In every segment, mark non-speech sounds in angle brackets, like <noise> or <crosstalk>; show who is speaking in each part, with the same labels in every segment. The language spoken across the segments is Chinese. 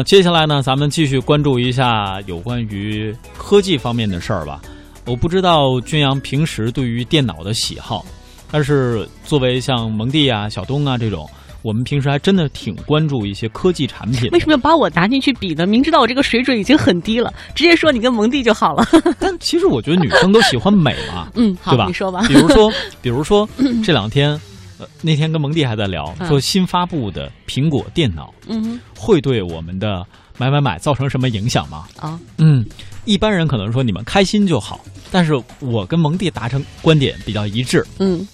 Speaker 1: 么接下来呢，咱们继续关注一下有关于科技方面的事儿吧。我不知道君阳平时对于电脑的喜好，但是作为像蒙蒂啊、小东啊这种，我们平时还真的挺关注一些科技产品。
Speaker 2: 为什么要把我拿进去比呢？明知道我这个水准已经很低了，直接说你跟蒙蒂就好了。<laughs>
Speaker 1: 但其实我觉得女生都喜欢美嘛，
Speaker 2: 嗯，好，
Speaker 1: 对吧？
Speaker 2: 你说吧。
Speaker 1: 比如说，比如说 <laughs> 这两天，呃，那天跟蒙蒂还在聊，说新发布的苹果电脑，
Speaker 2: 嗯
Speaker 1: 会对我们的买买买造成什么影响吗？
Speaker 2: 啊，
Speaker 1: 嗯，一般人可能说你们开心就好，但是我跟蒙蒂达成观点比较一致，
Speaker 2: 嗯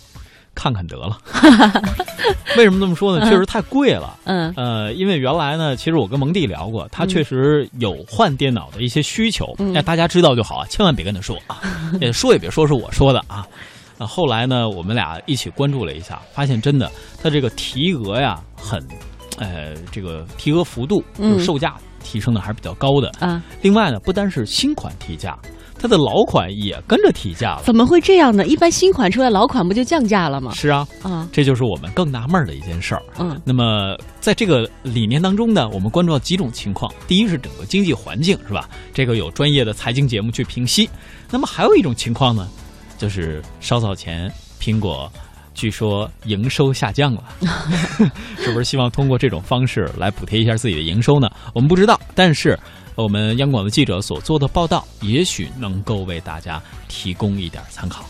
Speaker 1: 看看得了。<laughs> 为什么这么说呢？确实太贵了。
Speaker 2: 嗯
Speaker 1: 呃，因为原来呢，其实我跟蒙蒂聊过，他确实有换电脑的一些需求，
Speaker 2: 嗯
Speaker 1: 那、大家知道就好啊，千万别跟他说啊，<laughs> 也说也别说是我说的啊。呃，后来呢，我们俩一起关注了一下，发现真的，它这个提额呀，很，呃，这个提额幅度，
Speaker 2: 嗯
Speaker 1: 就是售价提升的还是比较高的。
Speaker 2: 啊，
Speaker 1: 另外呢，不单是新款提价，它的老款也跟着提价了。
Speaker 2: 怎么会这样呢？一般新款出来，老款不就降价了吗？
Speaker 1: 是啊，
Speaker 2: 啊，
Speaker 1: 这就是我们更纳闷儿的一件事儿。
Speaker 2: 嗯
Speaker 1: 那么在这个理念当中呢，我们关注到几种情况。第一是整个经济环境，是吧？这个有专业的财经节目去评析。那么还有一种情况呢，就是稍早前苹果据说营收下降了，<laughs> 是不是希望通过这种方式来补贴一下自己的营收呢？我们不知道，但是我们央广的记者所做的报道，也许能够为大家提供一点参考。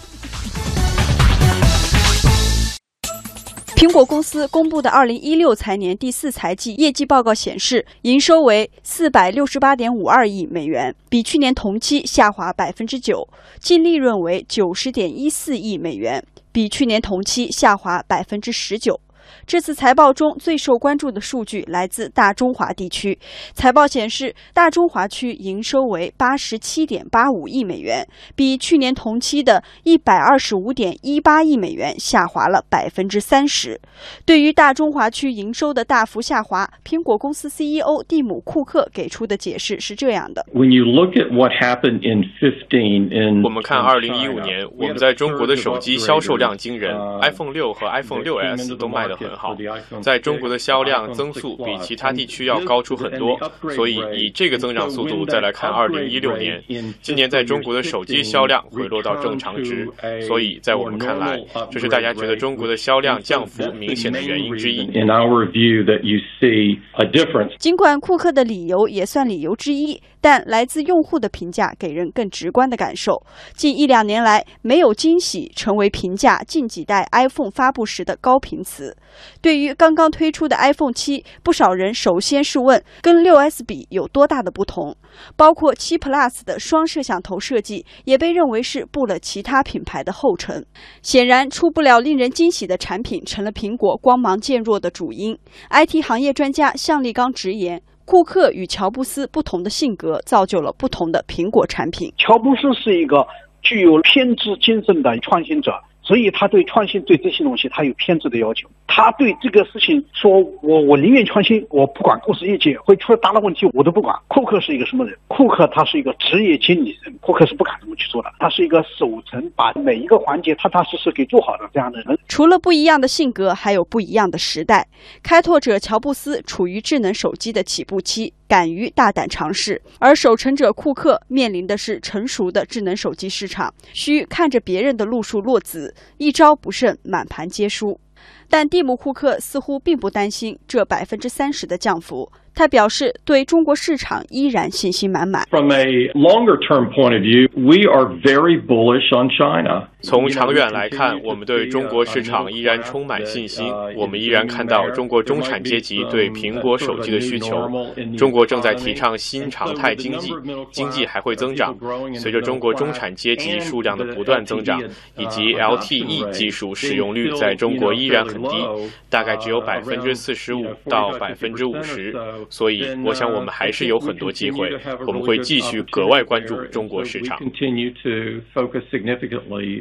Speaker 3: 苹果公司公布的二零一六财年第四财季业绩报告显示，营收为四百六十八点五二亿美元，比去年同期下滑百分之九；净利润为九十点一四亿美元，比去年同期下滑百分之十九。这次财报中最受关注的数据来自大中华地区。财报显示，大中华区营收为八十七点八五亿美元，比去年同期的一百二十五点一八亿美元下滑了百分之三十。对于大中华区营收的大幅下滑，苹果公司 CEO 蒂姆·库克给出的解释是这样的
Speaker 4: When you look at what happened in 15 in
Speaker 5: 我们看
Speaker 4: in
Speaker 5: 2015
Speaker 4: China,
Speaker 5: 年，我们在中国的手机销售量惊人，iPhone 六和 iPhone
Speaker 4: came
Speaker 5: 6S 都卖得很好在中国的销量增速比其他地区要高出很多所以以这个增长速度再来看2016年，今年在中国的手机销量回落到正常值，所以在我们看来，这是大家觉得中国的销量降幅明显的原因之一。
Speaker 4: In our view, that you see a difference.
Speaker 3: 尽管库克的理由也算理由之一，但来自用户的评价给人更直观的感受。近一两年来，没有惊喜成为评价近几代 iPhone 发布时的高频词。对于刚刚推出的 iPhone 七，不少人首先是问跟 6S 比有多大的不同。包括七 Plus 的双摄像头设计也被认为是步了其他品牌的后尘。显然，出不了令人惊喜的产品，成了苹果光芒渐弱的主因。IT 行业专家向立刚直言。库克与乔布斯不同的性格，造就了不同的苹果产品。
Speaker 6: 乔布斯是一个具有偏执精神的创新者，所以他对创新对这些东西他有偏执的要求。他对这个事情说：“我我宁愿创新，我不管公司业绩会出大的问题，我都不管。”库克是一个什么人？库克他是一个职业经理人，库克是不敢这么去做的。他是一个守成，把每一个环节踏踏实实给做好的这样的人。
Speaker 3: 除了不一样的性格，还有不一样的时代。开拓者乔布斯处于智能手机的起步期，敢于大胆尝试；而守成者库克面临的是成熟的智能手机市场，需看着别人的路数落子，一招不慎满盘皆输。但蒂姆·库克似乎并不担心这百分之三十的降幅。他表示，对中国市场依然信心满满。
Speaker 4: From a longer term point of view, we are very bullish on China.
Speaker 5: 从长远来看，我们对中国市场依然充满信心。我们依然看到中国中产阶级对苹果手机的需求。中国正在提倡新常态经济，经济还会增长。随着中国中产阶级数量的不断增长，以及 LTE 技术使用率在中国依然很低，大概只有百分之四十五到百分之五十。所以，我想我们还是有很多机会，我们会继续格外关注中国市场。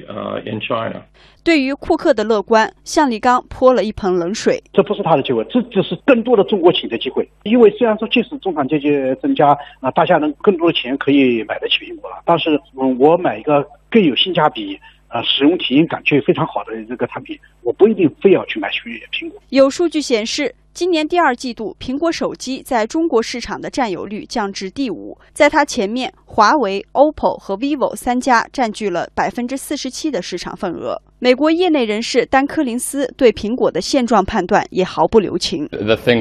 Speaker 4: Continue to focus significantly uh, in China.
Speaker 3: 对于库克的乐观，向立刚泼了一盆冷水。
Speaker 6: 这不是他的机会，这只是更多的中国企业的机会。因为虽然说即使中产阶级增加啊、大家能更多的钱可以买得起苹果了，但是嗯，我买一个更有性价比。啊，使用体验感却非常好的这个产品，我不一定非要去买苹果。
Speaker 3: 有数据显示，今年第二季度，苹果手机在中国市场的占有率降至第五，在它前面，华为、OPPO 和 vivo 三家占据了百分之四十七的市场份额。美国业内人士丹·柯林斯对苹果的现状判断也毫不留情。
Speaker 7: 苹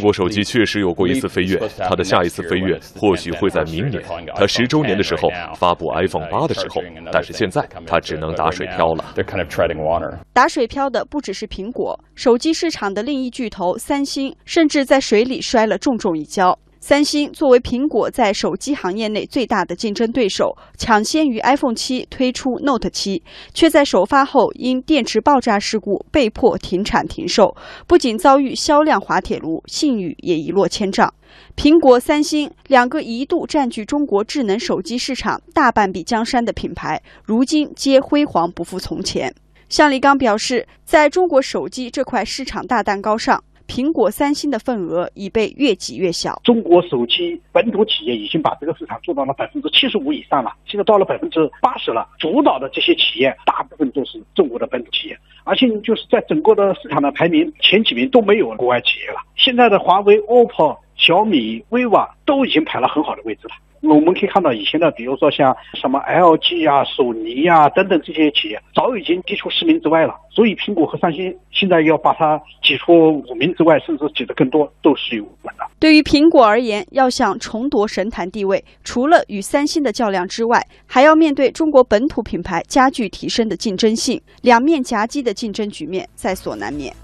Speaker 7: 果手机确实有过一次飞跃，它的下一次飞跃或许会在明年，它十周年的时候发布 iPhone 八的时候。但是现在，它只能打水漂了。
Speaker 3: 打水漂的不只是苹果。手机市场的另一巨头三星，甚至在水里摔了重重一跤。三星作为苹果在手机行业内最大的竞争对手，抢先于 iPhone 七推出 Note 七，却在首发后因电池爆炸事故被迫停产停售，不仅遭遇销量滑铁卢，信誉也一落千丈。苹果、三星两个一度占据中国智能手机市场大半壁江山的品牌，如今皆辉煌不复从前。向立刚表示，在中国手机这块市场大蛋糕上，苹果、三星的份额已被越挤越小。
Speaker 6: 中国手机本土企业已经把这个市场做到了百分之七十五以上了，现在到了百分之八十了。主导的这些企业大部分都是中国的本土企业，而且就是在整个的市场的排名前几名都没有国外企业了。现在的华为、OPPO、小米、vivo 都已经排了很好的位置了。我们可以看到，以前的，比如说像什么 LG 啊、索尼呀等等这些企业，早已经挤出十名之外了。所以，苹果和三星现在要把它挤出五名之外，甚至挤得更多，都是有。
Speaker 3: 对于苹果而言，要想重夺神坛地位，除了与三星的较量之外，还要面对中国本土品牌加剧提升的竞争性，两面夹击的竞争局面在所难免。